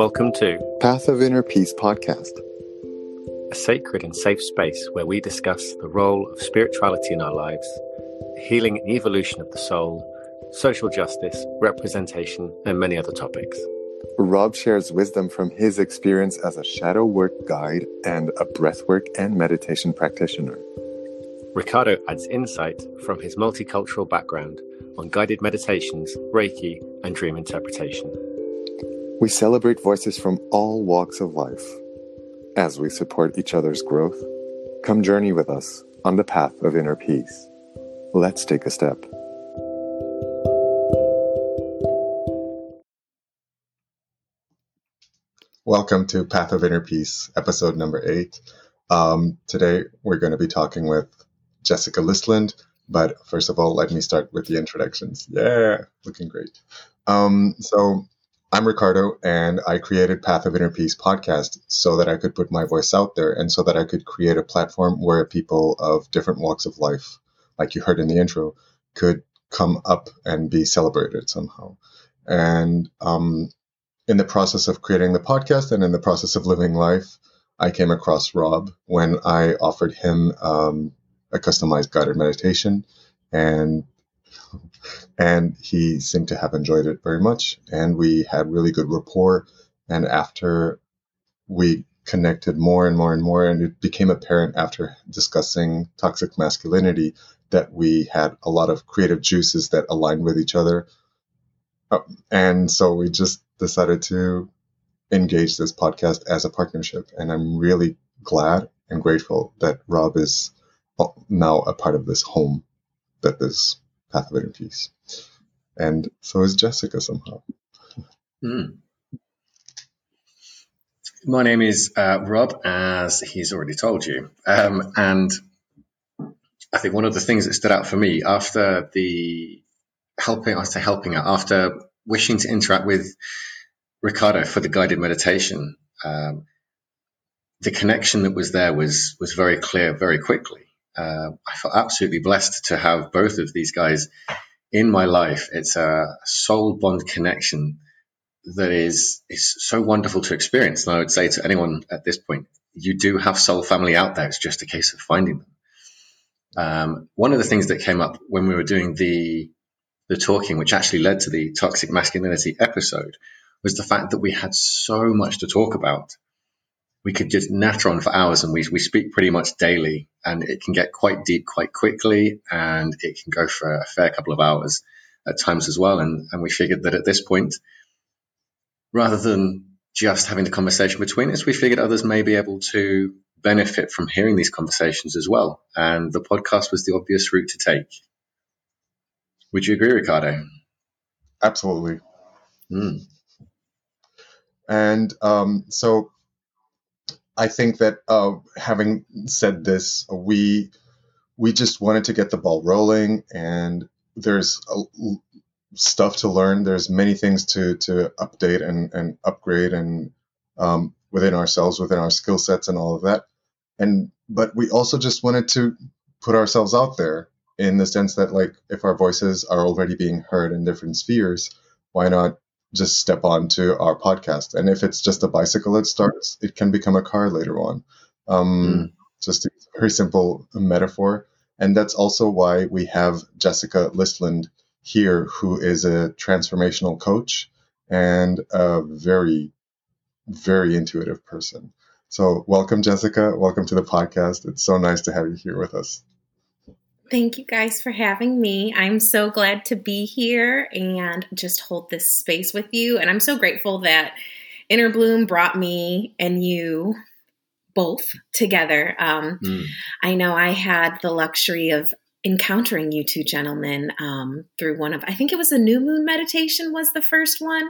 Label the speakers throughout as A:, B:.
A: Welcome to
B: Path of Inner Peace podcast,
A: a sacred and safe space where we discuss the role of spirituality in our lives, healing and evolution of the soul, social justice, representation, and many other topics.
B: Rob shares wisdom from his experience as a shadow work guide and a breathwork and meditation practitioner.
A: Ricardo adds insight from his multicultural background on guided meditations, Reiki, and dream interpretation.
B: We celebrate voices from all walks of life. As we support each other's growth, come journey with us on the path of inner peace. Let's take a step. Welcome to Path of Inner Peace, episode number eight. Um, today we're going to be talking with Jessica Listland, but first of all, let me start with the introductions. Yeah, looking great. Um, so I'm Ricardo, and I created Path of Inner Peace podcast so that I could put my voice out there and so that I could create a platform where people of different walks of life, like you heard in the intro, could come up and be celebrated somehow. And um, in the process of creating the podcast and in the process of living life, I came across Rob when I offered him um, a customized guided meditation, and and he seemed to have enjoyed it very much. And we had really good rapport. And after we connected more and more and more, and it became apparent after discussing toxic masculinity that we had a lot of creative juices that aligned with each other. Uh, and so we just decided to engage this podcast as a partnership. And I'm really glad and grateful that Rob is now a part of this home that this Path of Inner Peace. And so is Jessica somehow.
C: Mm. My name is uh, Rob, as he's already told you. Um, and I think one of the things that stood out for me after the helping, say helping out, after wishing to interact with Ricardo for the guided meditation, um, the connection that was there was was very clear very quickly. Uh, I feel absolutely blessed to have both of these guys in my life. It's a soul bond connection that is is so wonderful to experience. And I would say to anyone at this point, you do have soul family out there. It's just a case of finding them. Um, one of the things that came up when we were doing the the talking, which actually led to the toxic masculinity episode, was the fact that we had so much to talk about. We could just natter on for hours, and we we speak pretty much daily, and it can get quite deep quite quickly, and it can go for a fair couple of hours at times as well. And and we figured that at this point, rather than just having the conversation between us, we figured others may be able to benefit from hearing these conversations as well. And the podcast was the obvious route to take. Would you agree, Ricardo?
B: Absolutely.
C: Mm.
B: And um, so I think that uh, having said this, we we just wanted to get the ball rolling, and there's a, stuff to learn. There's many things to to update and and upgrade and um, within ourselves, within our skill sets, and all of that. And but we also just wanted to put ourselves out there in the sense that like if our voices are already being heard in different spheres, why not just step onto our podcast? And if it's just a bicycle that starts, it can become a car later on. Um, mm. Just a very simple metaphor. And that's also why we have Jessica Listland here, who is a transformational coach and a very, very intuitive person. So, welcome, Jessica. Welcome to the podcast. It's so nice to have you here with us.
D: Thank you guys for having me. I'm so glad to be here and just hold this space with you. And I'm so grateful that Inner Bloom brought me and you both together. Um, mm. I know I had the luxury of encountering you two gentlemen um, through one of i think it was a new moon meditation was the first one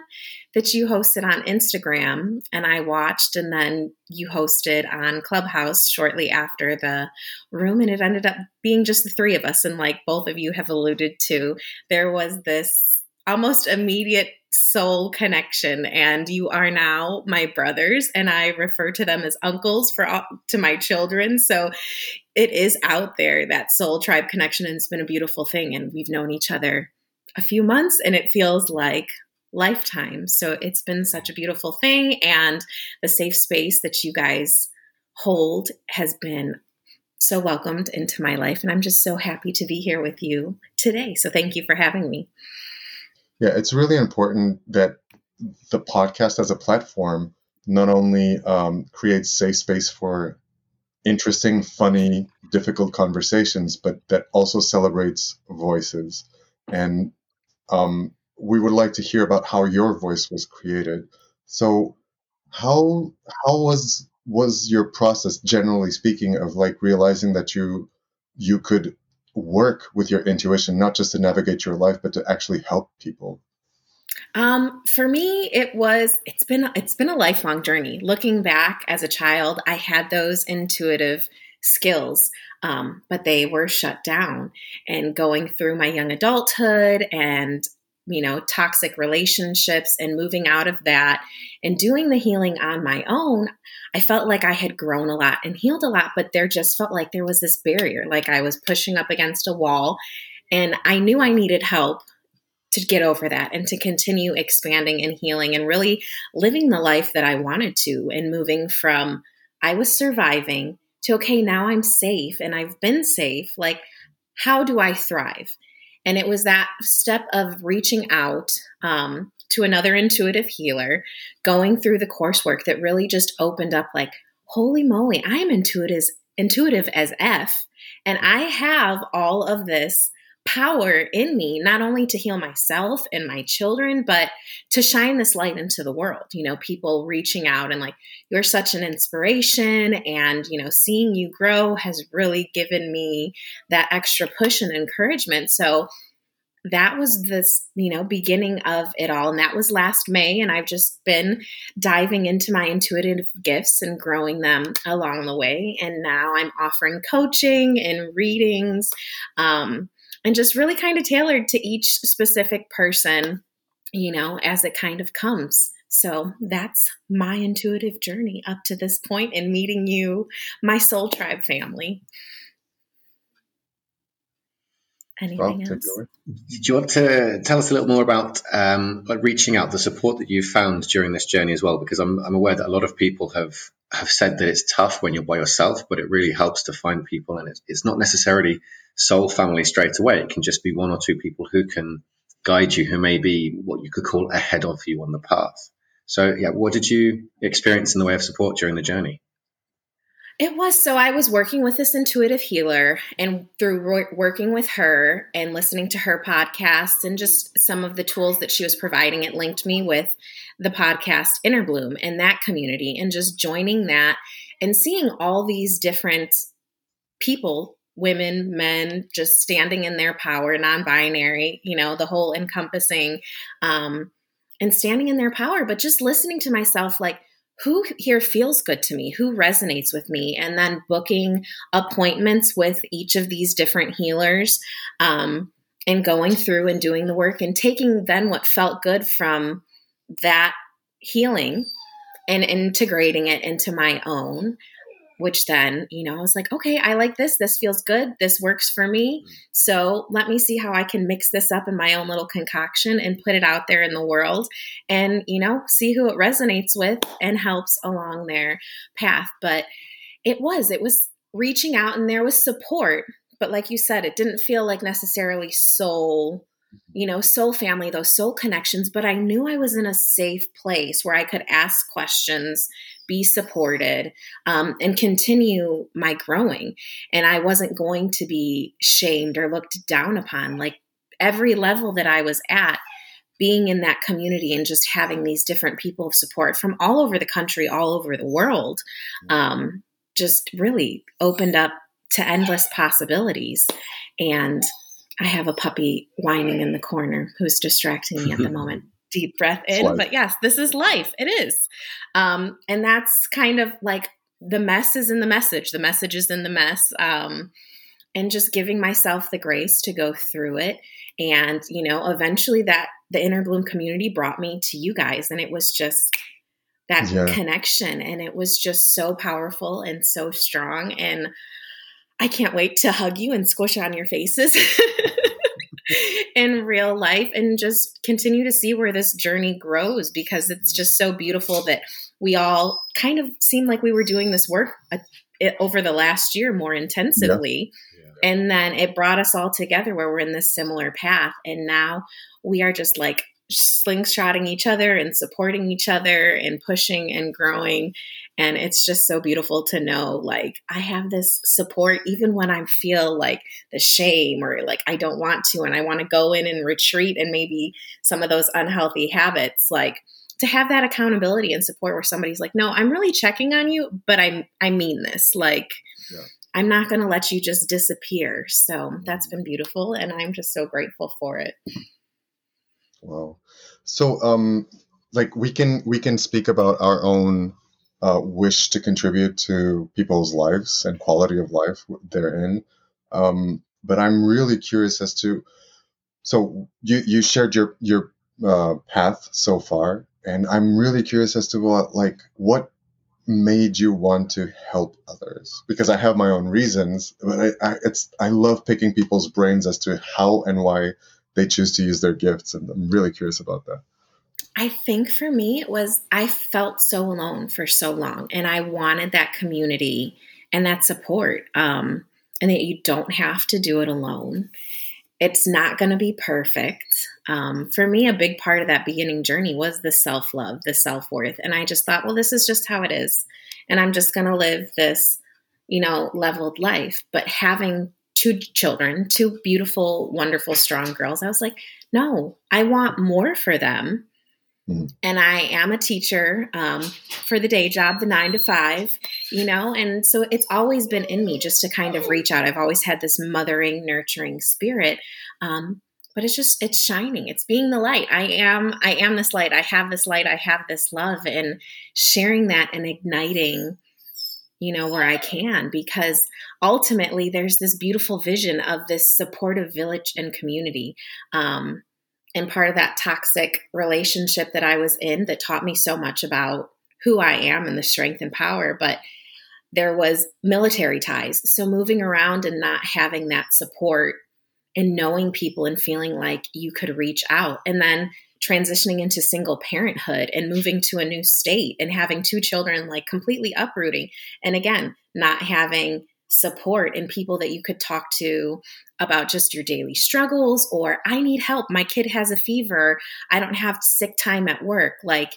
D: that you hosted on instagram and i watched and then you hosted on clubhouse shortly after the room. And it ended up being just the three of us. And like both of you have alluded to there was this almost immediate soul connection. And you are now my brothers. And i refer to them as uncles for all, to my children. So it is out there that soul tribe connection. And it's been a beautiful thing. And we've known each other a few months. And it feels like lifetime. So it's been such a beautiful thing. And the safe space that you guys hold has been so welcomed into my life. And I'm just so happy to be here with you today. So thank you for having me.
B: Yeah, it's really important that the podcast as a platform not only um, creates safe space for interesting, funny, difficult conversations, but that also celebrates voices. And um, we would like to hear about how your voice was created. So, how how was was your process, generally speaking, of like realizing that you you could work with your intuition, not just to navigate your life, but to actually help people?
D: Um, for me, it was it's been it's been a lifelong journey. Looking back as a child, I had those intuitive skills, um, but they were shut down. And going through my young adulthood and you know toxic relationships and moving out of that and doing the healing on my own i felt like i had grown a lot and healed a lot but there just felt like there was this barrier like i was pushing up against a wall and i knew i needed help to get over that and to continue expanding and healing and really living the life that I wanted to and moving from I was surviving to okay, now I'm safe and I've been safe. Like, how do I thrive? And it was that step of reaching out um, to another intuitive healer, going through the coursework that really just opened up like, holy moly, I'm intuitive, intuitive as F. And I have all of this power in me, not only to heal myself and my children, but to shine this light into the world. You know, people reaching out and like, you're such an inspiration. And, you know, seeing you grow has really given me that extra push and encouragement. So, that was this, you know, beginning of it all. And that was last May. And I've just been diving into my intuitive gifts and growing them along the way. And now I'm offering coaching and readings. Um, and just really kind of tailored to each specific person, you know, as it kind of comes. So that's my intuitive journey up to this point in meeting you, my soul tribe family. Anything else?
C: Do you want to tell us a little more about um, like reaching out, the support that you've found during this journey as well? Because I'm, I'm aware that a lot of people have have said that it's tough when you're by yourself, but it really helps to find people, and it's, it's not necessarily soul family straight away. It can just be one or two people who can guide you, who may be what you could call ahead of you on the path. So, yeah, what did you experience in the way of support during the journey?
D: It was so I was working with this intuitive healer, and through working with her and listening to her podcasts and just some of the tools that she was providing, it linked me with the podcast Inner Bloom and that community, and just joining that and seeing all these different people women, men, just standing in their power, non binary, you know, the whole encompassing, um, and standing in their power, but just listening to myself like, who here feels good to me? Who resonates with me? And then booking appointments with each of these different healers um, and going through and doing the work and taking then what felt good from that healing and integrating it into my own which then, you know, I was like, okay, I like this. This feels good. This works for me. Mm. So let me see how I can mix this up in my own little concoction and put it out there in the world and, you know, see who it resonates with and helps along their path. But it was, it was reaching out and there was support. But like you said, it didn't feel like necessarily soul you know, soul family, those soul connections, but I knew I was in a safe place where I could ask questions, be supported, um, and continue my growing. And I wasn't going to be shamed or looked down upon. Like every level that I was at, being in that community and just having these different people of support from all over the country, all over the world, um, just really opened up to endless possibilities. And I have a puppy whining in the corner who's distracting me at the moment. Deep breath in. But yes, this is life. It is. Um, and that's kind of like the mess is in the message, the message is in the mess. Um, and just giving myself the grace to go through it. And, you know, eventually that the Inner Bloom community brought me to you guys. And it was just that yeah. connection. And it was just so powerful and so strong. And I can't wait to hug you and squish on your faces in real life and just continue to see where this journey grows because it's just so beautiful that we all kind of seem like we were doing this work uh, over the last year more intensively. Yeah. Yeah. And then it brought us all together where we're in this similar path. And now we are just like slingshotting each other and supporting each other and pushing and growing. And it's just so beautiful to know like I have this support even when I feel like the shame or like I don't want to and I want to go in and retreat and maybe some of those unhealthy habits like to have that accountability and support where somebody's like, "No, I'm really checking on you, but I I mean this." Like yeah. I'm not going to let you just disappear. So that's been beautiful and I'm just so grateful for it.
B: Wow. So, um, like we can we can speak about our own uh, wish to contribute to people's lives and quality of life therein. Um, but I'm really curious as to so you you shared your your uh, path so far, and I'm really curious as to what like what made you want to help others because I have my own reasons, but I, I it's I love picking people's brains as to how and why they choose to use their gifts. And I'm really curious about that.
D: I think for me, it was I felt so alone for so long, and I wanted that community and that support, um, and that you don't have to do it alone. It's not going to be perfect. Um, for me, a big part of that beginning journey was the self love, the self worth. And I just thought, well, this is just how it is. And I'm just going to live this, you know, leveled life. But having two children, two beautiful, wonderful, strong girls. I was like, no, I want more for them. Mm-hmm. And I am a teacher um, for the day job, the nine to five, you know, and so it's always been in me just to kind of reach out. I've always had this mothering, nurturing spirit. Um, but it's just it's shining it's being the light i am i am this light i have this light i have this love and sharing that and igniting you know, where I can, because ultimately there's this beautiful vision of this supportive village and community. Um, and part of that toxic relationship that I was in that taught me so much about who I am and the strength and power. But there was military ties. So moving around and not having that support and knowing people and feeling like you could reach out. And then transitioning into single parenthood and moving to a new state and having two children like completely uprooting and again not having support and people that you could talk to about just your daily struggles or i need help. My kid has a fever. I don't have sick time at work. Like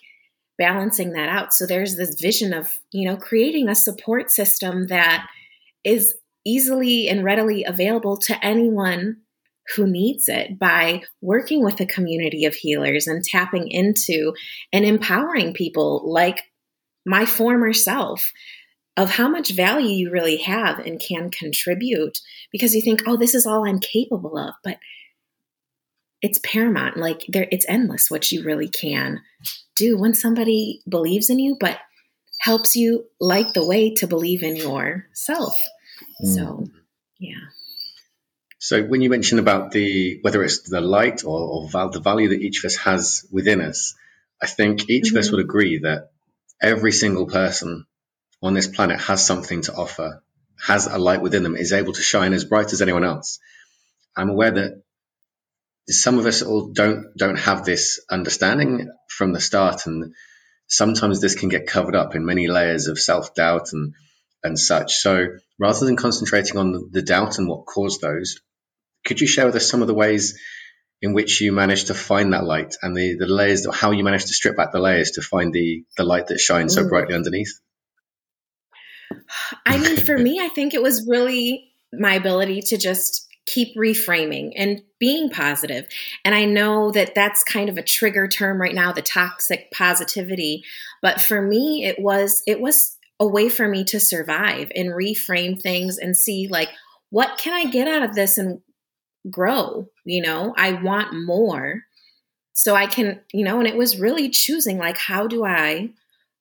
D: balancing that out. So there's this vision of you know creating a support system that is easily and readily available to anyone who needs it by working with a community of healers and tapping into and empowering people like my former self of how much value you really have and can contribute because you think oh this is all i'm capable of but it's paramount like there it's endless what you really can do when somebody believes in you but helps you like the way to believe in yourself mm. so yeah
C: so when you mention about the whether it's the light or, or val- the value that each of us has within us, I think each mm-hmm. of us mm-hmm. would agree that every single person on this planet has something to offer, has a light within them, is able to shine as bright as anyone else. I'm aware that some of us all don't don't have this understanding from the start, and sometimes this can get covered up in many layers of self doubt and and such. So rather than concentrating on the doubt and what caused those, could you share with us some of the ways in which you managed to find that light and the, the layers, how you managed to strip back the layers to find the, the light that shines so mm. brightly underneath?
D: I mean, for me, I think it was really my ability to just keep reframing and being positive. And I know that that's kind of a trigger term right now, the toxic positivity. But for me, it was, it was a way for me to survive and reframe things and see like, what can I get out of this and grow you know i want more so i can you know and it was really choosing like how do i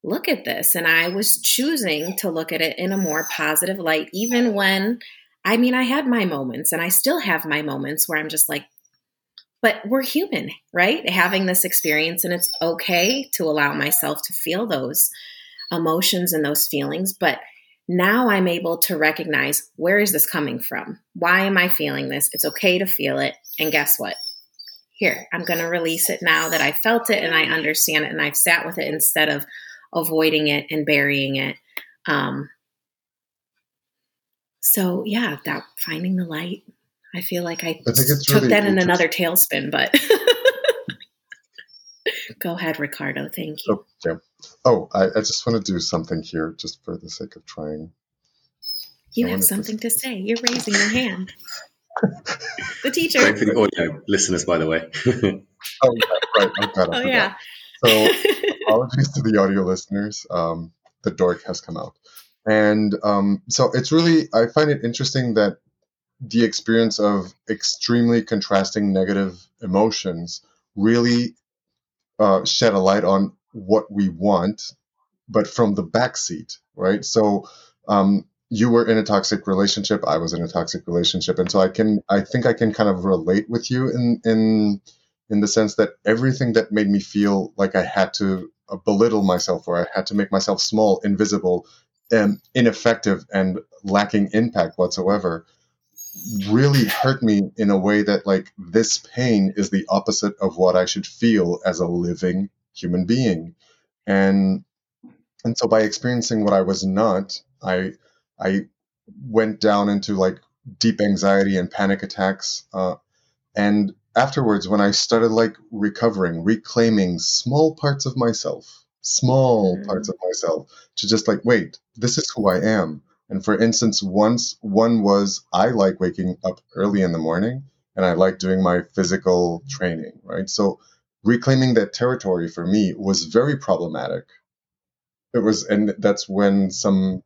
D: look at this and i was choosing to look at it in a more positive light even when i mean i had my moments and i still have my moments where i'm just like but we're human right having this experience and it's okay to allow myself to feel those emotions and those feelings but now I'm able to recognize where is this coming from? Why am I feeling this? It's okay to feel it. And guess what? here, I'm going to release it now that I felt it and I understand it and I've sat with it instead of avoiding it and burying it. Um, so yeah, that finding the light. I feel like I, I took really that in another tailspin, but go ahead, Ricardo. Thank you.
B: Oh, yeah. Oh, I, I just want to do something here just for the sake of trying.
D: You have something to... to say. You're raising your hand. the teacher.
C: Great for the audio listeners, by the way.
B: oh, yeah, right. Oh, God, oh yeah. So, apologies to the audio listeners. Um, the dork has come out. And um, so it's really, I find it interesting that the experience of extremely contrasting negative emotions really uh, shed a light on what we want, but from the backseat, right? So um, you were in a toxic relationship, I was in a toxic relationship, and so I can, I think I can kind of relate with you in in in the sense that everything that made me feel like I had to uh, belittle myself or I had to make myself small, invisible, and ineffective, and lacking impact whatsoever really hurt me in a way that like this pain is the opposite of what I should feel as a living human being. And and so by experiencing what I was not, I I went down into like deep anxiety and panic attacks. Uh, and afterwards, when I started like recovering, reclaiming small parts of myself, small mm. parts of myself, to just like, wait, this is who I am. And for instance, once one was I like waking up early in the morning and I like doing my physical training, right? So reclaiming that territory for me was very problematic. It was, and that's when some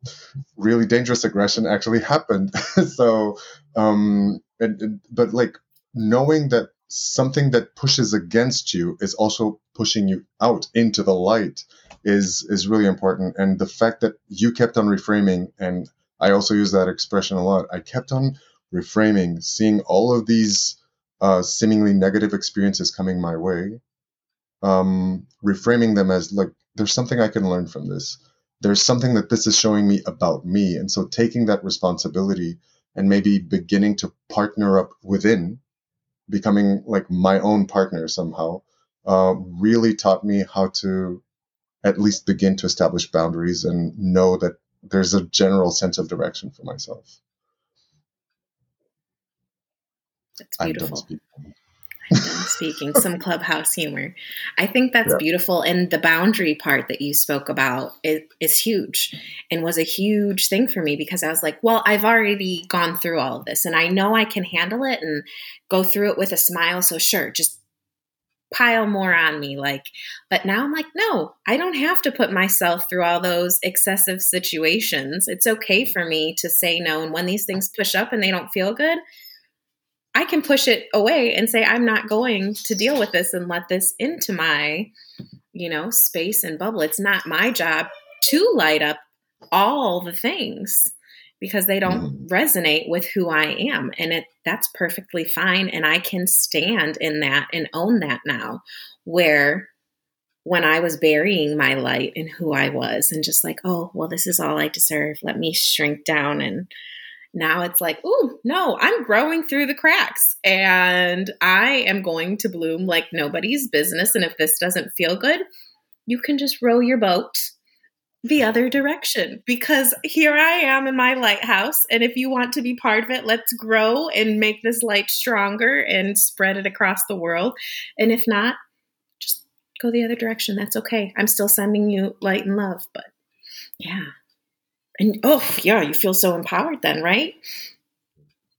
B: really dangerous aggression actually happened. so, um, and, but like knowing that something that pushes against you is also pushing you out into the light is is really important and the fact that you kept on reframing and I also use that expression a lot. I kept on reframing, seeing all of these uh, seemingly negative experiences coming my way, um, reframing them as like, there's something I can learn from this. There's something that this is showing me about me. And so taking that responsibility and maybe beginning to partner up within, becoming like my own partner somehow, uh, really taught me how to at least begin to establish boundaries and know that there's a general sense of direction for myself.
D: That's beautiful. I'm speaking. Some clubhouse humor. I think that's yeah. beautiful. And the boundary part that you spoke about is, is huge and was a huge thing for me because I was like, well, I've already gone through all of this and I know I can handle it and go through it with a smile. So, sure, just pile more on me like but now i'm like no i don't have to put myself through all those excessive situations it's okay for me to say no and when these things push up and they don't feel good i can push it away and say i'm not going to deal with this and let this into my you know space and bubble. It's not my job to light up all the things because they don't mm-hmm. resonate with who I am. And it that's perfectly fine. And I can stand in that and own that now where when I was burying my light and who I was and just like oh well this is all I deserve. Let me shrink down and now it's like oh no I'm growing through the cracks and I am going to bloom like nobody's business and if this doesn't feel good you can just row your boat the other direction because here I am in my lighthouse. And if you want to be part of it, let's grow and make this light stronger and spread it across the world. And if not, just go the other direction. That's okay. I'm still sending you light and love, but yeah. And oh, yeah, you feel so empowered then, right?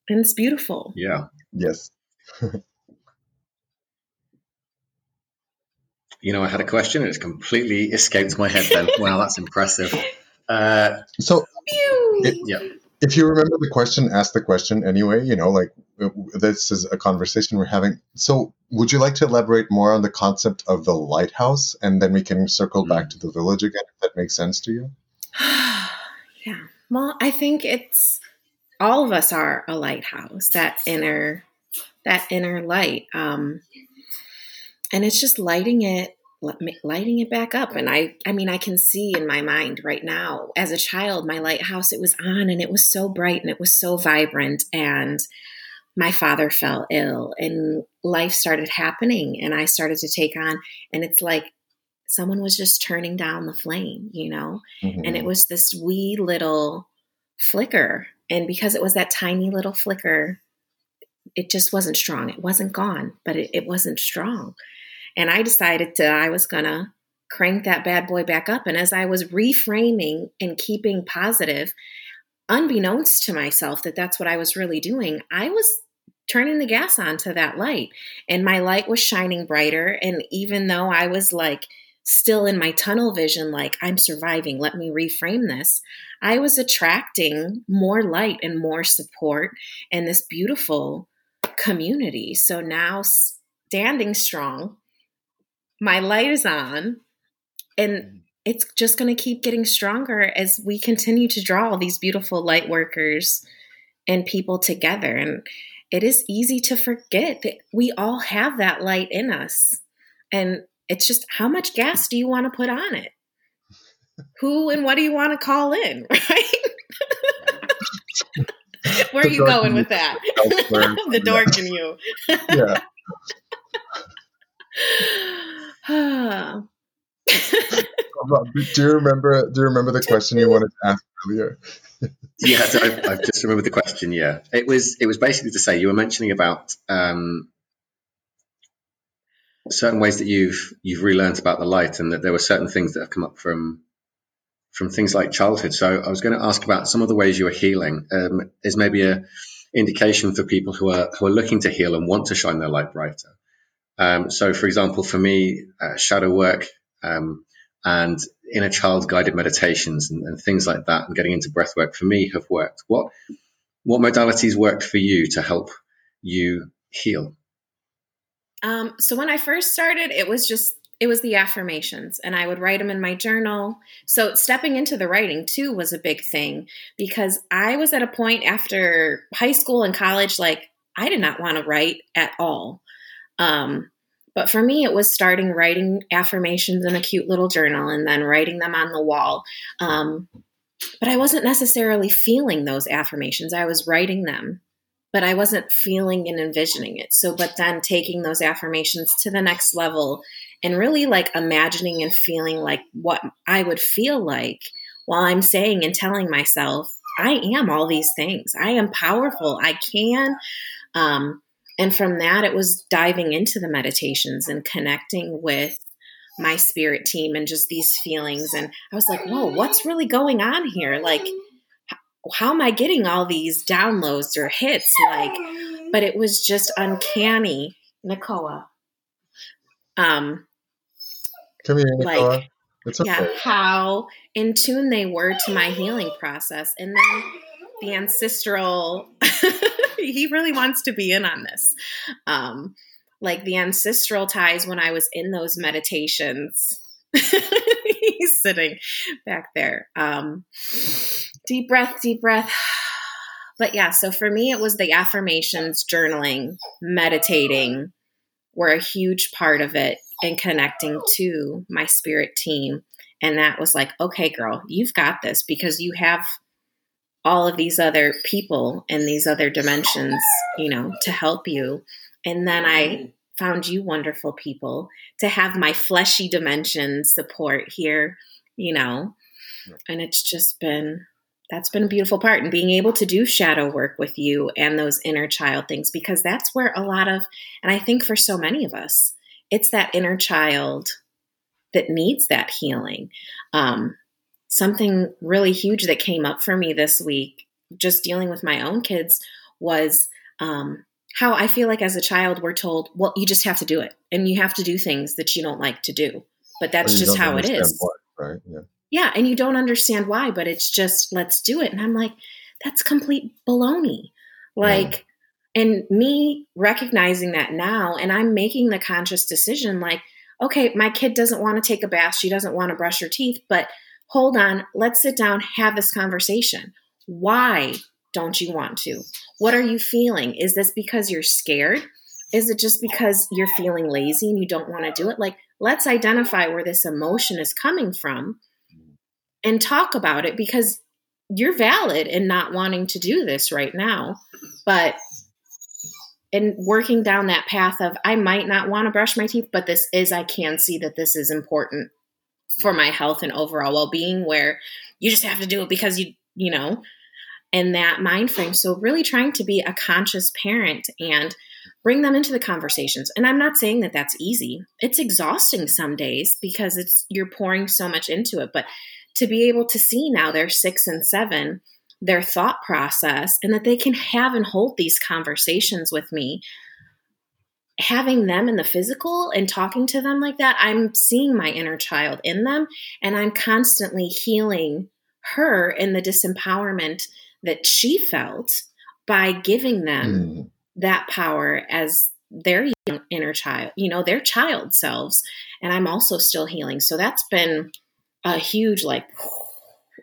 D: And it's beautiful.
C: Yeah.
B: Yes.
C: You know, I had a question and it's completely escaped my head then. wow, that's impressive. Uh,
B: so, it, yeah. If you remember the question, ask the question anyway. You know, like this is a conversation we're having. So, would you like to elaborate more on the concept of the lighthouse, and then we can circle mm. back to the village again, if that makes sense to you?
D: yeah. Well, I think it's all of us are a lighthouse. That inner, that inner light. Um, and it's just lighting it lighting it back up and i i mean i can see in my mind right now as a child my lighthouse it was on and it was so bright and it was so vibrant and my father fell ill and life started happening and I started to take on and it's like someone was just turning down the flame, you know? Mm-hmm. And it was this wee little flicker. And because it was that tiny little flicker, it just wasn't strong. It wasn't gone, but it, it wasn't strong. And I decided that I was going to crank that bad boy back up. And as I was reframing and keeping positive, unbeknownst to myself that that's what I was really doing, I was turning the gas on to that light. And my light was shining brighter. And even though I was like still in my tunnel vision, like I'm surviving, let me reframe this, I was attracting more light and more support and this beautiful community. So now standing strong, my light is on. And mm-hmm. it's just going to keep getting stronger as we continue to draw these beautiful light workers and people together. And it is easy to forget that we all have that light in us. And it's just how much gas do you want to put on it? Who and what do you want to call in, right? Where are you going with that? the dork in you.
B: yeah. do you remember? Do you remember the question you wanted to ask earlier?
C: yeah, so I, just remembered the question. Yeah, it was it was basically to say you were mentioning about um, certain ways that you've you've relearned about the light, and that there were certain things that have come up from from things like childhood. So I was going to ask about some of the ways you are healing. Um, is maybe a indication for people who are who are looking to heal and want to shine their light brighter. Um, so, for example, for me, uh, shadow work um, and inner child guided meditations and, and, things like that and getting into breath work for me have worked. What what modalities worked for you to help you heal?
D: Um, so when I first started, it was just it was the affirmations and I would write them in my journal. So stepping into the writing too was a big thing because I was at a point after high school and college like I did not want to write at all. Um, but for me, it was starting writing affirmations in a cute little journal and then writing them on the wall. Um, but I wasn't necessarily feeling those affirmations. I was writing them, but I wasn't feeling and envisioning it. So, but then taking those affirmations to the next level and really like imagining and feeling like what I would feel like while I'm saying and telling myself, I am all these things. I am powerful. I can. Um, and from that, it was diving into the meditations and connecting with my spirit team and just these feelings. And I was like, whoa, what's really going on here? Like, how am I getting all these downloads or hits? Like, but it was just uncanny. Nicoa. Um,
B: Come here, Nicoa. Like,
D: okay. yeah, how in tune they were to my healing process. And then the ancestral he really wants to be in on this um like the ancestral ties when i was in those meditations he's sitting back there um deep breath deep breath but yeah so for me it was the affirmations journaling meditating were a huge part of it and connecting to my spirit team and that was like okay girl you've got this because you have all of these other people and these other dimensions, you know, to help you. And then I found you wonderful people to have my fleshy dimension support here, you know. And it's just been that's been a beautiful part and being able to do shadow work with you and those inner child things because that's where a lot of and I think for so many of us, it's that inner child that needs that healing. Um, something really huge that came up for me this week, just dealing with my own kids, was um, how I feel like as a child, we're told, well, you just have to do it and you have to do things that you don't like to do. But that's just how it is.
B: Why, right? Yeah.
D: Yeah. And you don't understand why, but it's just, let's do it. And I'm like, that's complete baloney. Like, yeah. and me recognizing that now, and I'm making the conscious decision like, okay, my kid doesn't want to take a bath. She doesn't want to brush her teeth, but hold on, let's sit down, have this conversation. Why don't you want to? What are you feeling? Is this because you're scared? Is it just because you're feeling lazy and you don't want to do it? Like, let's identify where this emotion is coming from and talk about it because you're valid in not wanting to do this right now. But in working down that path of I might not want to brush my teeth, but this is I can see that this is important for my health and overall well-being where you just have to do it because you you know in that mind frame. So really trying to be a conscious parent and bring them into the conversations. And i'm not saying that that's easy. It's exhausting some days because it's you're pouring so much into it but to be able to see now they're 6 and 7 their thought process and that they can have and hold these conversations with me having them in the physical and talking to them like that, I'm seeing my inner child in them and I'm constantly healing her in the disempowerment that she felt by giving them mm. that power as their inner child, you know, their child selves. And I'm also still healing. So that's been a huge, like,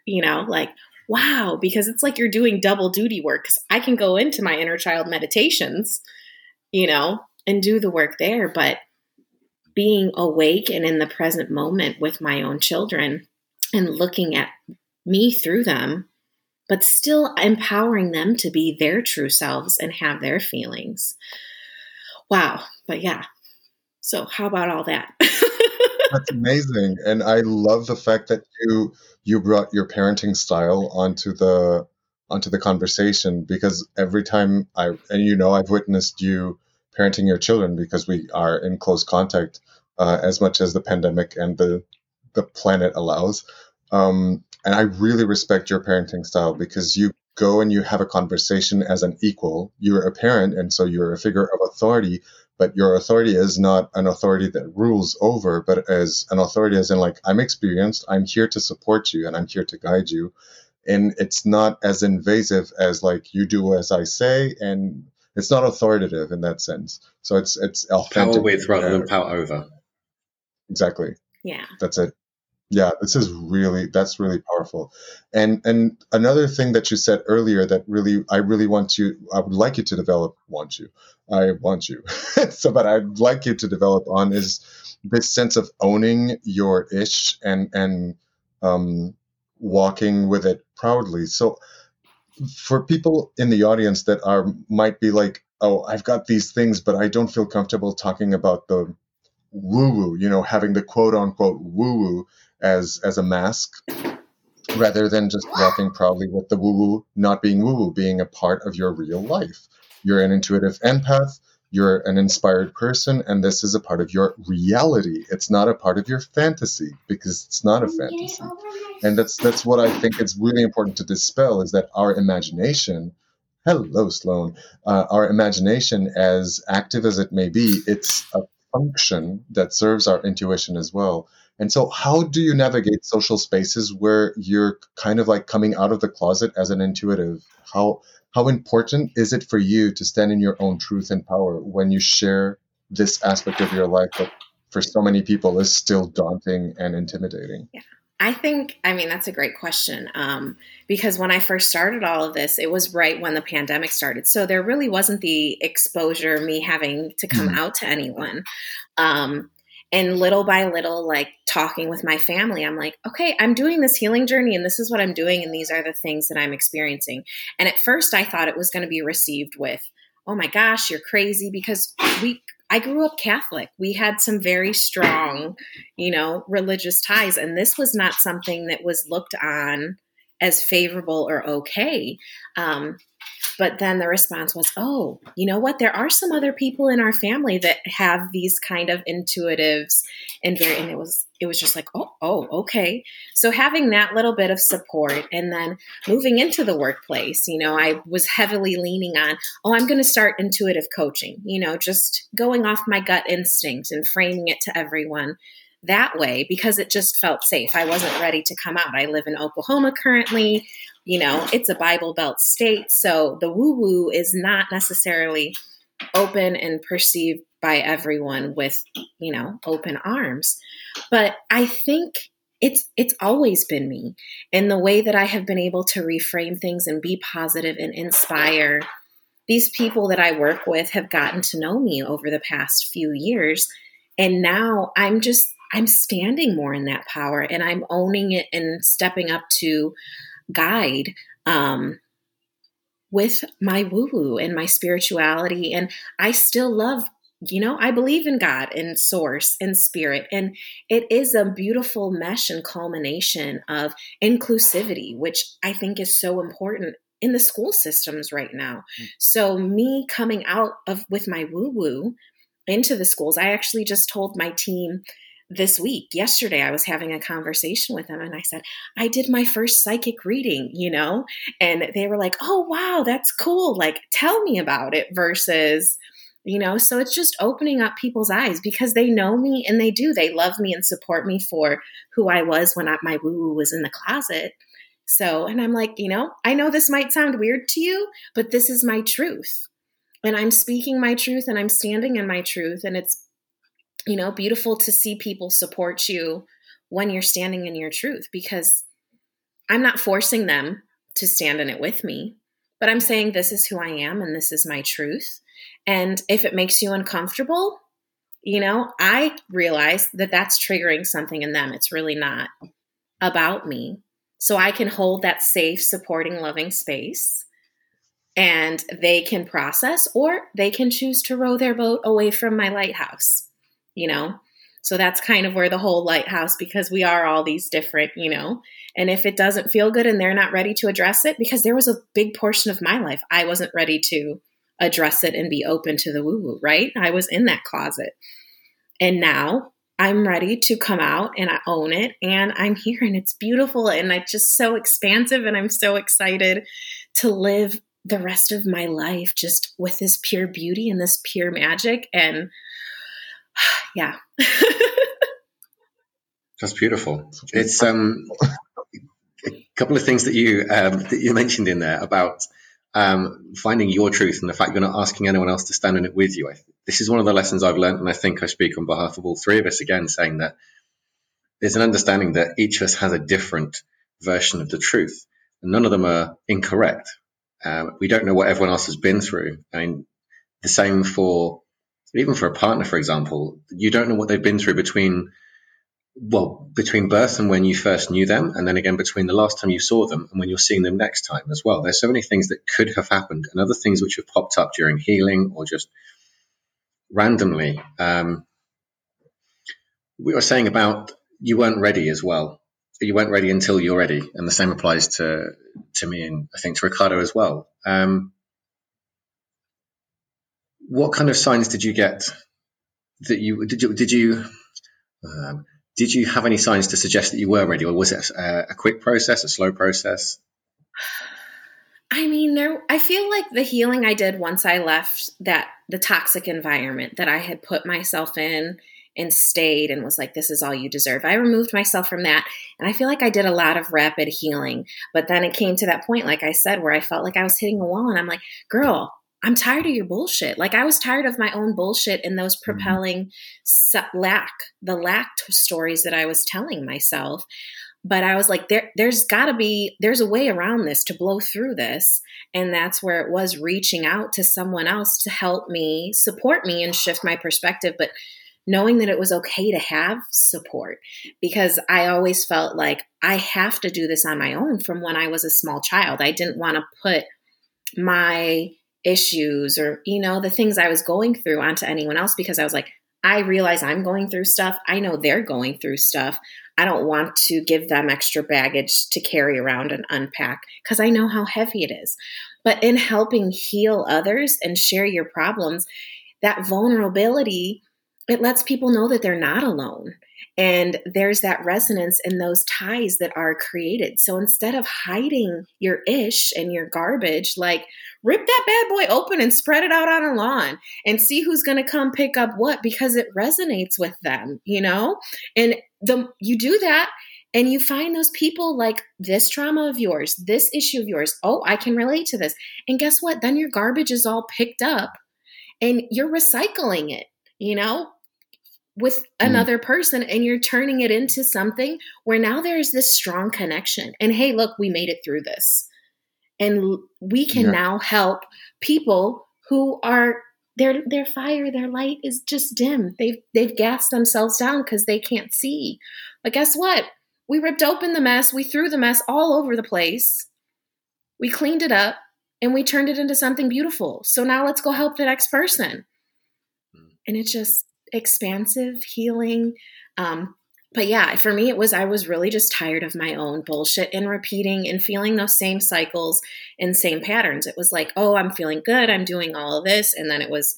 D: you know, like, wow, because it's like you're doing double duty work. Because I can go into my inner child meditations, you know, and do the work there. But being awake and in the present moment with my own children and looking at me through them, but still empowering them to be their true selves and have their feelings. Wow. But yeah. So, how about all that?
B: That's amazing. And I love the fact that you you brought your parenting style onto the onto the conversation because every time I and you know I've witnessed you parenting your children because we are in close contact uh, as much as the pandemic and the the planet allows. Um, and I really respect your parenting style because you go and you have a conversation as an equal. You're a parent, and so you're a figure of authority. But your authority is not an authority that rules over, but as an authority as in like I'm experienced, I'm here to support you, and I'm here to guide you. And it's not as invasive as like you do as I say, and it's not authoritative in that sense. So it's it's
C: authentic. Power with rather than power over.
B: Exactly.
D: Yeah.
B: That's it. Yeah, this is really that's really powerful. And and another thing that you said earlier that really I really want you I would like you to develop want you. I want you. so but I'd like you to develop on is this sense of owning your ish and and um walking with it proudly. So for people in the audience that are might be like, oh, I've got these things, but I don't feel comfortable talking about the woo woo, you know, having the quote unquote woo woo as as a mask rather than just walking proudly with the woo woo not being woo woo, being a part of your real life. You're an intuitive empath, you're an inspired person, and this is a part of your reality. It's not a part of your fantasy because it's not a fantasy and that's that's what I think it's really important to dispel is that our imagination. Hello, Sloan. Uh, our imagination, as active as it may be, it's a function that serves our intuition as well. And so, how do you navigate social spaces where you're kind of like coming out of the closet as an intuitive? How how important is it for you to stand in your own truth and power when you share this aspect of your life that for so many people is still daunting and intimidating?
D: Yeah. I think, I mean, that's a great question. Um, because when I first started all of this, it was right when the pandemic started. So there really wasn't the exposure, me having to come mm. out to anyone. Um, and little by little, like talking with my family, I'm like, okay, I'm doing this healing journey and this is what I'm doing. And these are the things that I'm experiencing. And at first, I thought it was going to be received with, oh my gosh, you're crazy because we I grew up Catholic. We had some very strong, you know, religious ties, and this was not something that was looked on as favorable or okay. Um, but then the response was, oh, you know what? There are some other people in our family that have these kind of intuitives and very, and it was, it was just like, oh, oh, okay. So having that little bit of support and then moving into the workplace, you know, I was heavily leaning on, oh, I'm going to start intuitive coaching, you know, just going off my gut instinct and framing it to everyone that way because it just felt safe. I wasn't ready to come out. I live in Oklahoma currently. You know, it's a Bible Belt state. So the woo woo is not necessarily open and perceived by everyone with, you know, open arms. But I think it's it's always been me and the way that I have been able to reframe things and be positive and inspire these people that I work with have gotten to know me over the past few years and now I'm just I'm standing more in that power and I'm owning it and stepping up to guide um, with my woo woo and my spirituality. And I still love, you know, I believe in God and source and spirit. And it is a beautiful mesh and culmination of inclusivity, which I think is so important in the school systems right now. Mm. So me coming out of with my woo woo into the schools, I actually just told my team this week yesterday i was having a conversation with them and i said i did my first psychic reading you know and they were like oh wow that's cool like tell me about it versus you know so it's just opening up people's eyes because they know me and they do they love me and support me for who i was when I, my woo woo was in the closet so, and I'm like, you know, I know this might sound weird to you, but this is my truth. And I'm speaking my truth and I'm standing in my truth. And it's, you know, beautiful to see people support you when you're standing in your truth because I'm not forcing them to stand in it with me, but I'm saying this is who I am and this is my truth. And if it makes you uncomfortable, you know, I realize that that's triggering something in them. It's really not about me. So I can hold that safe, supporting, loving space and they can process or they can choose to row their boat away from my lighthouse, you know? So that's kind of where the whole lighthouse, because we are all these different, you know, and if it doesn't feel good and they're not ready to address it, because there was a big portion of my life I wasn't ready to address it and be open to the woo woo, right? I was in that closet. And now I'm ready to come out and I own it and I'm here and it's beautiful and it's just so expansive and I'm so excited to live the rest of my life just with this pure beauty and this pure magic and yeah.
C: That's beautiful. It's um a couple of things that you um, that you mentioned in there about um, finding your truth and the fact you're not asking anyone else to stand in it with you. I, this is one of the lessons I've learned, and I think I speak on behalf of all three of us again, saying that there's an understanding that each of us has a different version of the truth, and none of them are incorrect. Um, we don't know what everyone else has been through. I mean, the same for even for a partner, for example, you don't know what they've been through between well, between birth and when you first knew them, and then again between the last time you saw them and when you're seeing them next time as well. There's so many things that could have happened and other things which have popped up during healing or just randomly. Um, we were saying about you weren't ready as well. You weren't ready until you're ready, and the same applies to to me and I think to Ricardo as well. Um, what kind of signs did you get that you did you did you um, did you have any signs to suggest that you were ready, or was it a, a quick process, a slow process?
D: I mean, there. I feel like the healing I did once I left that the toxic environment that I had put myself in and stayed and was like, this is all you deserve. I removed myself from that. And I feel like I did a lot of rapid healing. But then it came to that point, like I said, where I felt like I was hitting a wall. And I'm like, girl, I'm tired of your bullshit. Like I was tired of my own bullshit and those mm-hmm. propelling mm-hmm. lack, the lack stories that I was telling myself. But I was like, there, there's got to be, there's a way around this to blow through this, and that's where it was reaching out to someone else to help me, support me, and shift my perspective. But knowing that it was okay to have support because I always felt like I have to do this on my own from when I was a small child. I didn't want to put my issues or, you know, the things I was going through onto anyone else because I was like, I realize I'm going through stuff. I know they're going through stuff. I don't want to give them extra baggage to carry around and unpack because I know how heavy it is. But in helping heal others and share your problems, that vulnerability, it lets people know that they're not alone. And there's that resonance and those ties that are created. So instead of hiding your ish and your garbage, like rip that bad boy open and spread it out on a lawn and see who's going to come pick up what because it resonates with them, you know? And the you do that and you find those people like this trauma of yours, this issue of yours. Oh, I can relate to this. And guess what? Then your garbage is all picked up and you're recycling it, you know? With mm. another person and you're turning it into something where now there's this strong connection. And hey, look, we made it through this. And we can yeah. now help people who are their their fire, their light is just dim. They've they've gassed themselves down because they can't see. But guess what? We ripped open the mess, we threw the mess all over the place. We cleaned it up and we turned it into something beautiful. So now let's go help the next person. Hmm. And it's just expansive, healing. Um, but yeah, for me, it was I was really just tired of my own bullshit and repeating and feeling those same cycles and same patterns. It was like, oh, I'm feeling good, I'm doing all of this, and then it was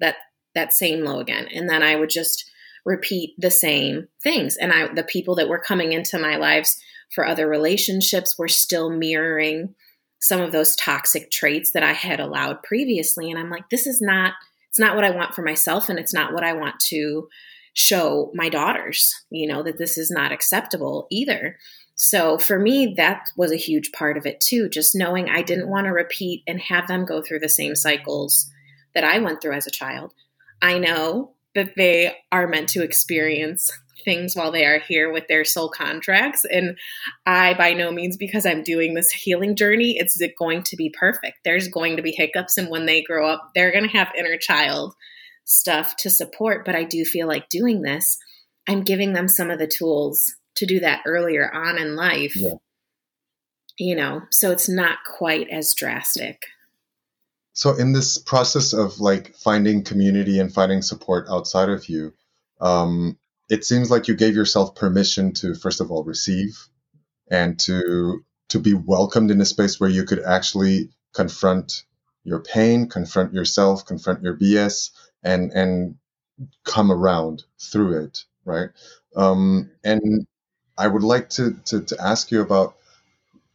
D: that that same low again, and then I would just repeat the same things. And I, the people that were coming into my lives for other relationships were still mirroring some of those toxic traits that I had allowed previously. And I'm like, this is not, it's not what I want for myself. And it's not what I want to show my daughters, you know, that this is not acceptable either. So for me, that was a huge part of it too, just knowing I didn't want to repeat and have them go through the same cycles that I went through as a child. I know that they are meant to experience things while they are here with their soul contracts. And I, by no means, because I'm doing this healing journey, it's going to be perfect. There's going to be hiccups. And when they grow up, they're going to have inner child stuff to support. But I do feel like doing this, I'm giving them some of the tools to do that earlier on in life. Yeah. You know, so it's not quite as drastic.
B: So in this process of like finding community and finding support outside of you, um, it seems like you gave yourself permission to first of all receive and to to be welcomed in a space where you could actually confront your pain, confront yourself, confront your BS, and and come around through it, right? Um, and I would like to, to to ask you about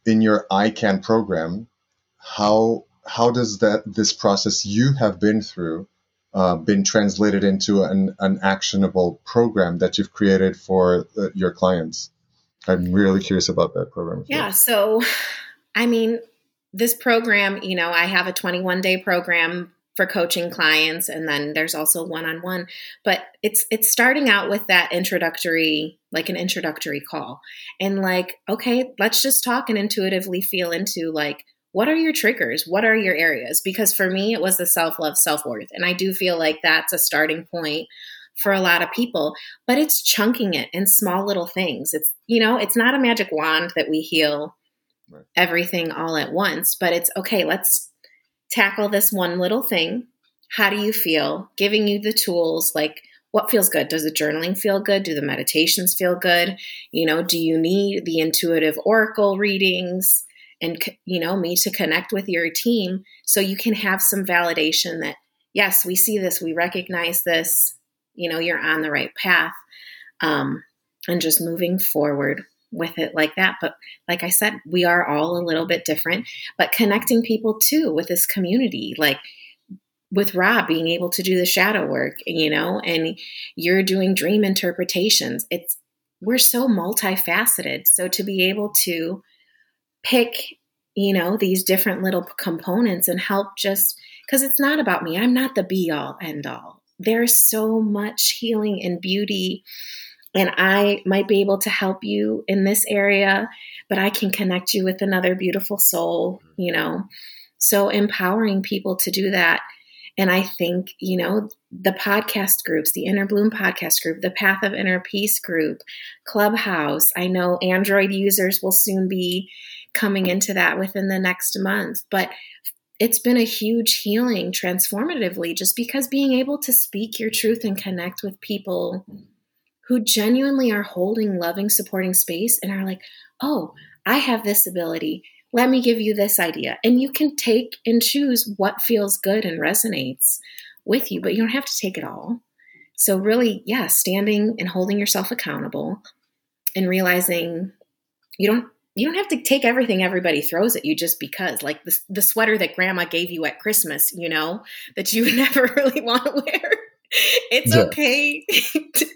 B: in your I Can program, how how does that this process you have been through uh, been translated into an, an actionable program that you've created for uh, your clients. I'm really curious about that program
D: yeah so i mean this program you know i have a 21 day program for coaching clients and then there's also one-on-one but it's it's starting out with that introductory like an introductory call. And like okay let's just talk and intuitively feel into like what are your triggers? What are your areas? Because for me, it was the self love, self worth. And I do feel like that's a starting point for a lot of people, but it's chunking it in small little things. It's, you know, it's not a magic wand that we heal right. everything all at once, but it's okay, let's tackle this one little thing. How do you feel? Giving you the tools like, what feels good? Does the journaling feel good? Do the meditations feel good? You know, do you need the intuitive oracle readings? And you know me to connect with your team so you can have some validation that yes we see this we recognize this you know you're on the right path um, and just moving forward with it like that. But like i said we are all a little bit different but connecting people too with this community like with rob being able to do the shadow work you know and you're doing dream interpretations. It's we're so multifaceted. So to be able to pick, you know, these different little components and help just because it's not about me. I'm not the be all end all. There's so much healing and beauty. And I might be able to help you in this area, but I can connect you with another beautiful soul, mm-hmm. you know. So empowering people to do that. And I think, you know, the podcast groups, the Inner Bloom podcast group, the Path of Inner Peace group, Clubhouse. I know Android users will soon be coming into that within the next month. But it's been a huge healing transformatively just because being able to speak your truth and connect with people who genuinely are holding loving, supporting space and are like, oh, I have this ability. Let me give you this idea. And you can take and choose what feels good and resonates with you, but you don't have to take it all. So, really, yeah, standing and holding yourself accountable and realizing you don't you don't have to take everything everybody throws at you just because like the, the sweater that grandma gave you at christmas you know that you never really want to wear it's yeah. okay to,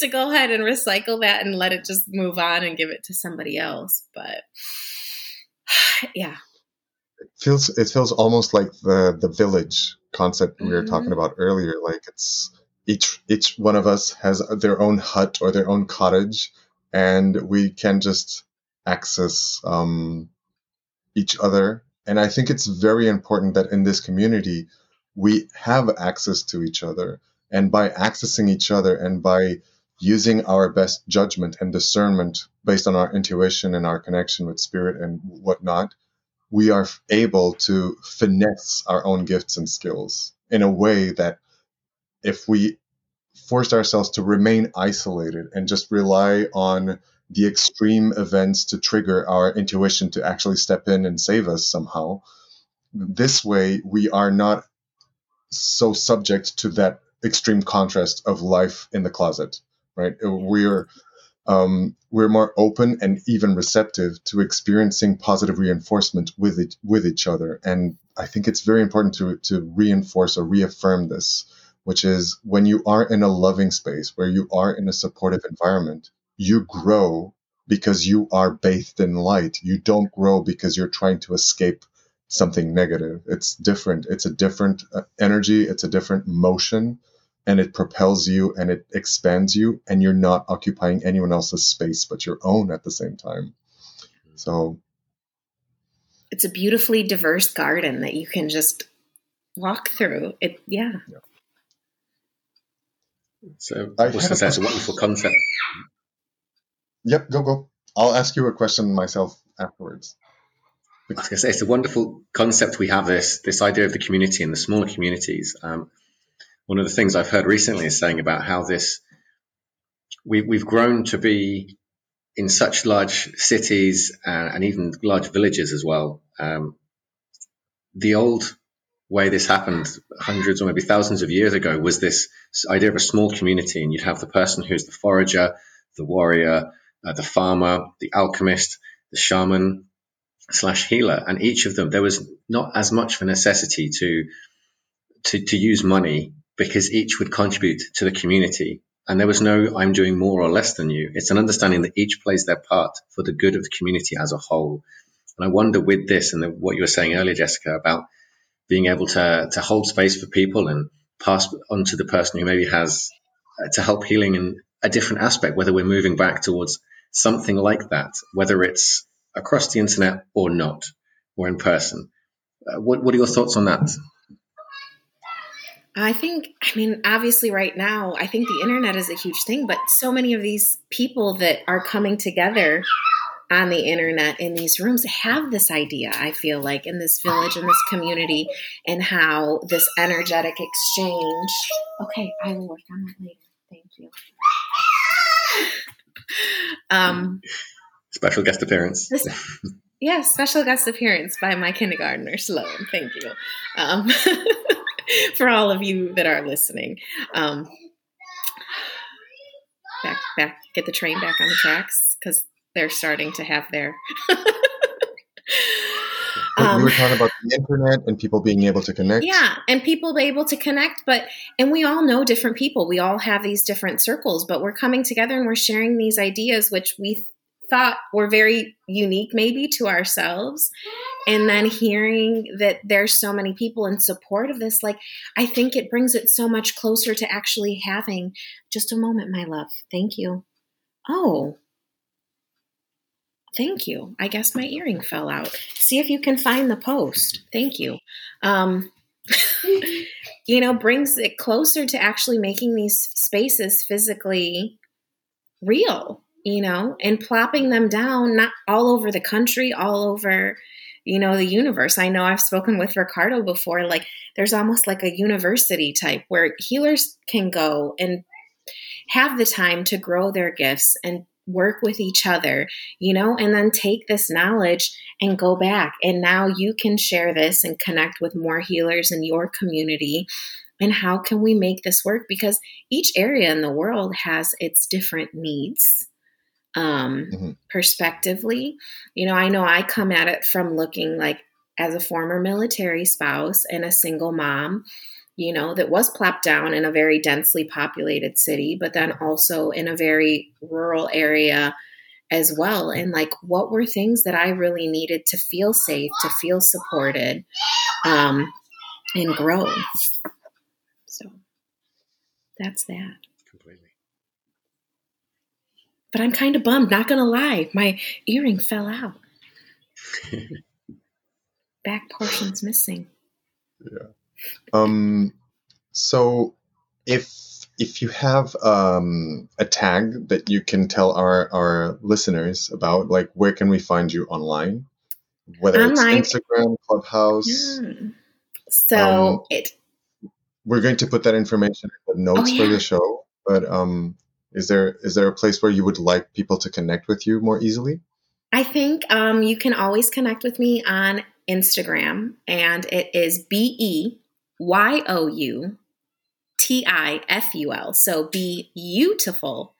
D: to, go ahead and recycle that and let it just move on and give it to somebody else but yeah
B: it feels it feels almost like the the village concept mm-hmm. we were talking mm-hmm. about earlier like it's each each one of us has their own hut or their own cottage and we can just access um, each other. And I think it's very important that in this community, we have access to each other. And by accessing each other and by using our best judgment and discernment based on our intuition and our connection with spirit and whatnot, we are able to finesse our own gifts and skills in a way that if we forced ourselves to remain isolated and just rely on the extreme events to trigger our intuition to actually step in and save us somehow, this way we are not so subject to that extreme contrast of life in the closet, right? We're um, we're more open and even receptive to experiencing positive reinforcement with it, with each other. And I think it's very important to to reinforce or reaffirm this, which is when you are in a loving space, where you are in a supportive environment, you grow because you are bathed in light. You don't grow because you're trying to escape something negative. It's different. It's a different uh, energy. It's a different motion and it propels you and it expands you and you're not occupying anyone else's space but your own at the same time so
D: it's a beautifully diverse garden that you can just walk through it yeah, yeah.
C: so I was say, it's a wonderful concept
B: yep go go. I'll ask you a question myself afterwards.
C: It's a wonderful concept we have this this idea of the community and the smaller communities. Um, one of the things I've heard recently is saying about how this we, we've grown to be in such large cities uh, and even large villages as well. Um, the old way this happened hundreds or maybe thousands of years ago was this idea of a small community, and you'd have the person who's the forager, the warrior, uh, the farmer, the alchemist, the shaman slash healer, and each of them there was not as much of a necessity to to, to use money because each would contribute to the community. And there was no, I'm doing more or less than you. It's an understanding that each plays their part for the good of the community as a whole. And I wonder with this and the, what you were saying earlier, Jessica, about being able to, to hold space for people and pass on to the person who maybe has uh, to help healing in a different aspect, whether we're moving back towards something like that, whether it's across the internet or not, or in person. Uh, what, what are your thoughts on that?
D: I think, I mean, obviously, right now, I think the internet is a huge thing, but so many of these people that are coming together on the internet in these rooms have this idea, I feel like, in this village, in this community, and how this energetic exchange. Okay, I will work on that later. Thank you.
C: Um, special guest appearance.
D: This, yeah, special guest appearance by my kindergartner, Sloan. Thank you. Um, for all of you that are listening. Um, back, back, get the train back on the tracks because they're starting to have their.
B: um, we were talking about the internet and people being able to connect.
D: Yeah, and people able to connect, but and we all know different people. We all have these different circles, but we're coming together and we're sharing these ideas, which we thought were very unique, maybe to ourselves, and then hearing that there's so many people in support of this like i think it brings it so much closer to actually having just a moment my love thank you oh thank you. I guess my earring fell out. See if you can find the post. Thank you. Um you know brings it closer to actually making these spaces physically real you know and plopping them down not all over the country all over you know the universe. I know i've spoken with ricardo before like there's almost like a university type where healers can go and have the time to grow their gifts and work with each other you know and then take this knowledge and go back and now you can share this and connect with more healers in your community and how can we make this work because each area in the world has its different needs um, mm-hmm. perspectively. You know, I know I come at it from looking like as a former military spouse and a single mom, you know, that was plopped down in a very densely populated city, but then also in a very rural area as well. And like, what were things that I really needed to feel safe, to feel supported, um, and grow? So that's that Completely. but I'm kind of bummed, not gonna lie. My earring fell out. Back portion's missing.
B: Yeah. Um so if if you have um, a tag that you can tell our, our listeners about, like where can we find you online? whether
D: Online.
B: it's Instagram, Clubhouse.
D: Mm. So
B: Um,
D: it
B: We're going to put that information in the notes
D: Oh,
B: for the show. But um, is there is there a place where you would like people to connect with you more easily?
D: I think um, you can always connect with me on Instagram, and it is B E Y O U T I F U L. So be beautiful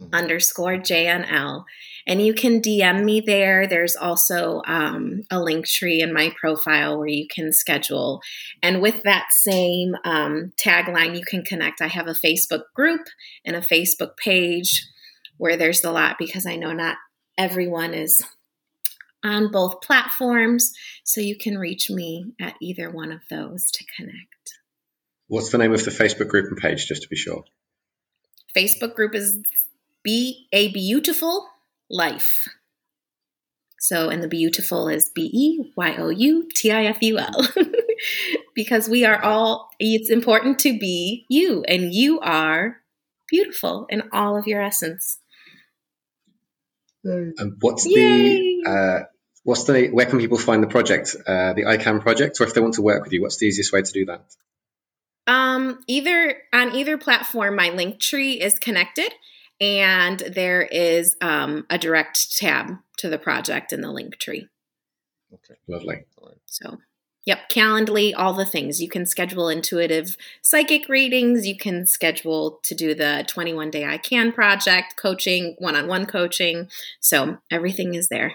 B: Mhm.
D: underscore JNL. And you can DM me there. There's also um, a link tree in my profile where you can schedule. And with that same um, tagline, you can connect. I have a Facebook group and a Facebook page where there's a lot because I know not everyone is on both platforms. So you can reach me at either one of those to connect.
C: What's the name of the Facebook group and page, just to be sure?
D: Facebook group is Be a Beautiful Life. So, and the beautiful is B E Y O U T I F U L. because we are all, it's important to be you, and you are beautiful in all of your essence.
C: And what's
D: Yay!
C: the uh, what's the where can people find the project, uh, the I Can project, or if they want to work with you, what's the easiest way to do that?
D: Um, either on either platform, my link tree is connected, and there is um, a direct tab to the project in the link tree.
C: Lovely.
D: So, yep, Calendly, all the things. You can schedule intuitive psychic readings. You can schedule to do the 21 day I Can project, coaching, one on one coaching. So, everything is there.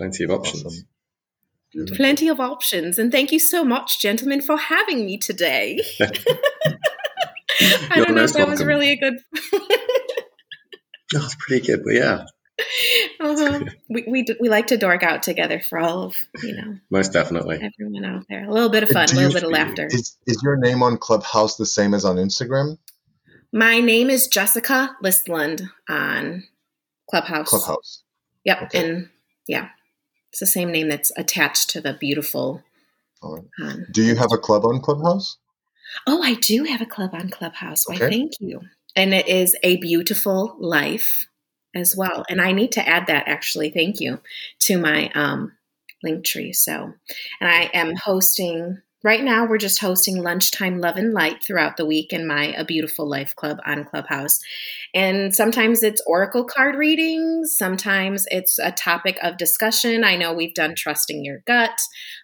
C: Plenty of options.
B: Awesome.
D: Plenty of options. And thank you so much, gentlemen, for having me today. I
C: You're
D: don't know if
C: most
D: that was really a good.
C: That's pretty good, but yeah,
D: uh-huh. we, we, we like to dork out together for all of, you know,
C: most definitely.
D: everyone out there. A little bit of fun, a little bit of laughter.
B: Is is your name on Clubhouse the same as on Instagram?
D: My name is Jessica Listland on Clubhouse.
B: Clubhouse.
D: Yep,
B: Okay.
D: and yeah, it's the same name that's attached to the beautiful.
B: Right.
D: Um,
B: Do you have a club on Clubhouse?
D: oh, I do have a club on Clubhouse. Why, thank you. And it is a beautiful life as well. And I need to add that actually. Thank you to my um, link tree. So, and I am hosting. Right now, we're just hosting lunchtime love and light throughout the week in my A Beautiful Life Club on Clubhouse. And sometimes it's oracle card readings, sometimes it's a topic of discussion. I know we've done trusting your gut.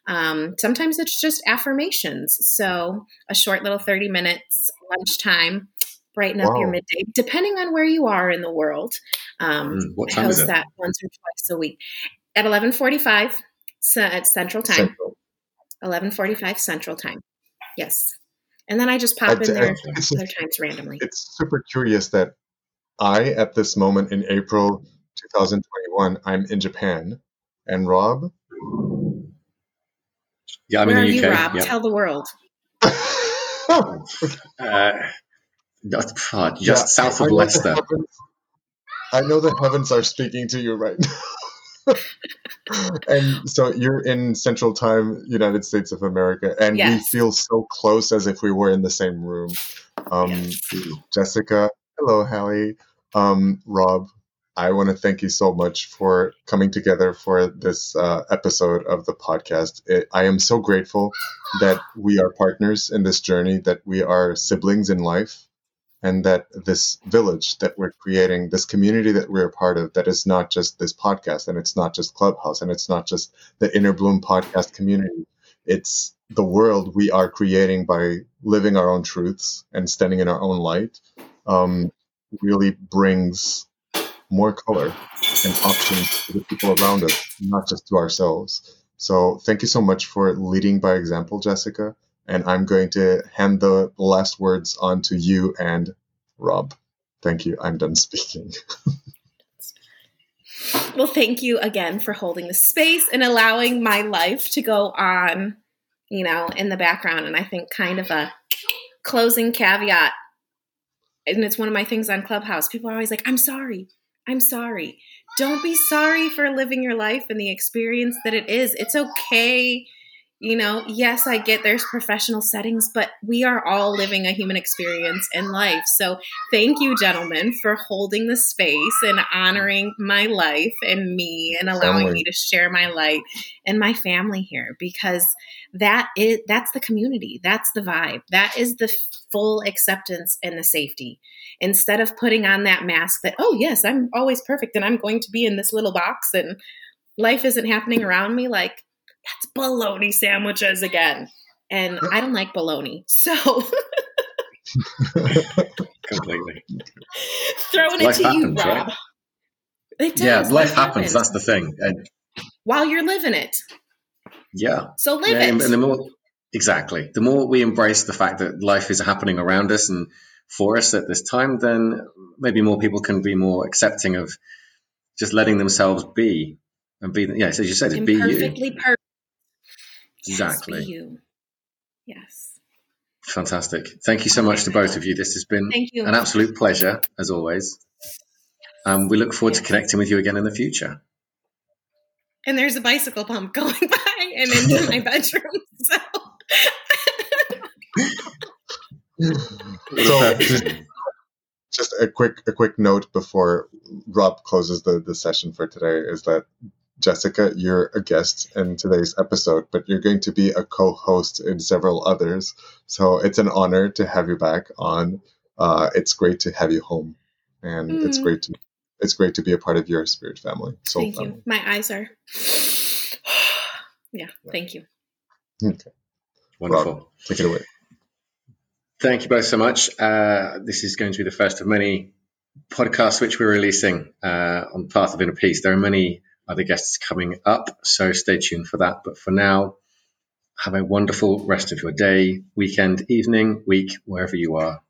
D: Um, sometimes it's just affirmations. So a short little 30 minutes lunchtime, brighten up your midday, depending on where you are in the world. Um,
C: Mm, what
D: I
C: time is
D: host
C: it?
D: that once or twice a week at 1145 c- at Central Time.
B: Central.
D: 1145 Central Time. Yes. And then I just pop
B: I-
D: in there other times randomly.
B: it's super curious that I, at this moment in April 2021, I'm in Japan, and Rob.
C: Yeah, I'm
D: Where are
C: in the
D: you,
C: UK.
D: Rob?
C: yeah.
D: Tell the world.
C: Uh, that's far, just
B: Yeah,
C: south
B: I
C: of
B: know
C: Leicester.
B: heavens- I know the heavens are speaking to you right now. and so you're in Central Time, United States of America, and
D: Yes.
B: we feel so close as if we were in the same room. Um,
D: Yes.
B: Jessica, hello, Hallie, um, Rob. I want to thank you so much for coming together for this uh, episode of the podcast. It, I am so grateful that we are partners in this journey, that we are siblings in life, and that this village that we're creating, this community that we're a part of, that is not just this podcast, and it's not just Clubhouse, and it's not just the Inner Bloom podcast community. It's the world we are creating by living our own truths and standing in our own light. Um, really brings more color and options to the people around us, not just to ourselves. So thank you so much for leading by example, Jessica. And I'm going to hand the last words on to you and Rob. Thank you. I'm done speaking.
D: Well, thank you again for holding the space and allowing my life to go on, you know, in the background. And I think kind of a closing caveat, and it's one of my things on Clubhouse. People are always like, I'm sorry. I'm sorry. Don't be sorry for living your life and the experience that it is. It's okay. You know, yes, I get there's professional settings, but we are all living a human experience in life. So thank you, gentlemen, for holding the space and honoring my life and me and allowing me to share my light and my family here because that is that's the community. That's the vibe. That is the full acceptance and the safety. Instead of putting on that mask that, oh yes, I'm always perfect and I'm going to be in this little box and life isn't happening around me like that's bologna sandwiches again. And I don't like bologna. So
C: completely
D: throwing life it to happens, you, Rob. Right?
C: It does. Yeah, life, life happens. happens. That's the thing. And
D: While you're living it.
C: Yeah.
D: So live
C: yeah,
D: it.
C: And the more exactly, the more we embrace the fact that life is happening around us and for us at this time, then maybe more people can be more accepting of just letting themselves be and be. Yeah, as you said, be you.
D: perfect.
C: Exactly.
D: Yes, you. Yes.
C: Fantastic. Thank you so much to both of you. This has been an absolute pleasure, as always. Um, we look forward yes. to connecting with you again in the future.
D: And there's a bicycle pump going by and into my bedroom. So,
B: so just, just a quick a quick note before Rob closes the, the session for today is that Jessica, you're a guest in today's episode, but you're going to be a co host in several others. So it's an honor to have you back on. Uh, it's great to have you home. And mm. it's great to it's great to be a part of your spirit family.
D: Soul thank
B: family.
D: you. My eyes are yeah, thank you.
B: Okay.
C: Wonderful.
B: Rob, take it away.
C: Thank you both so much. Uh, this is going to be the first of many podcasts which we're releasing uh, on Path of Inner Peace. There are many other guests coming up, so stay tuned for that. But for now, have a wonderful rest of your day, weekend, evening, week, wherever you are.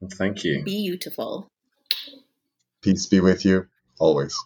C: And thank you.
D: Beautiful.
B: Peace be with you always.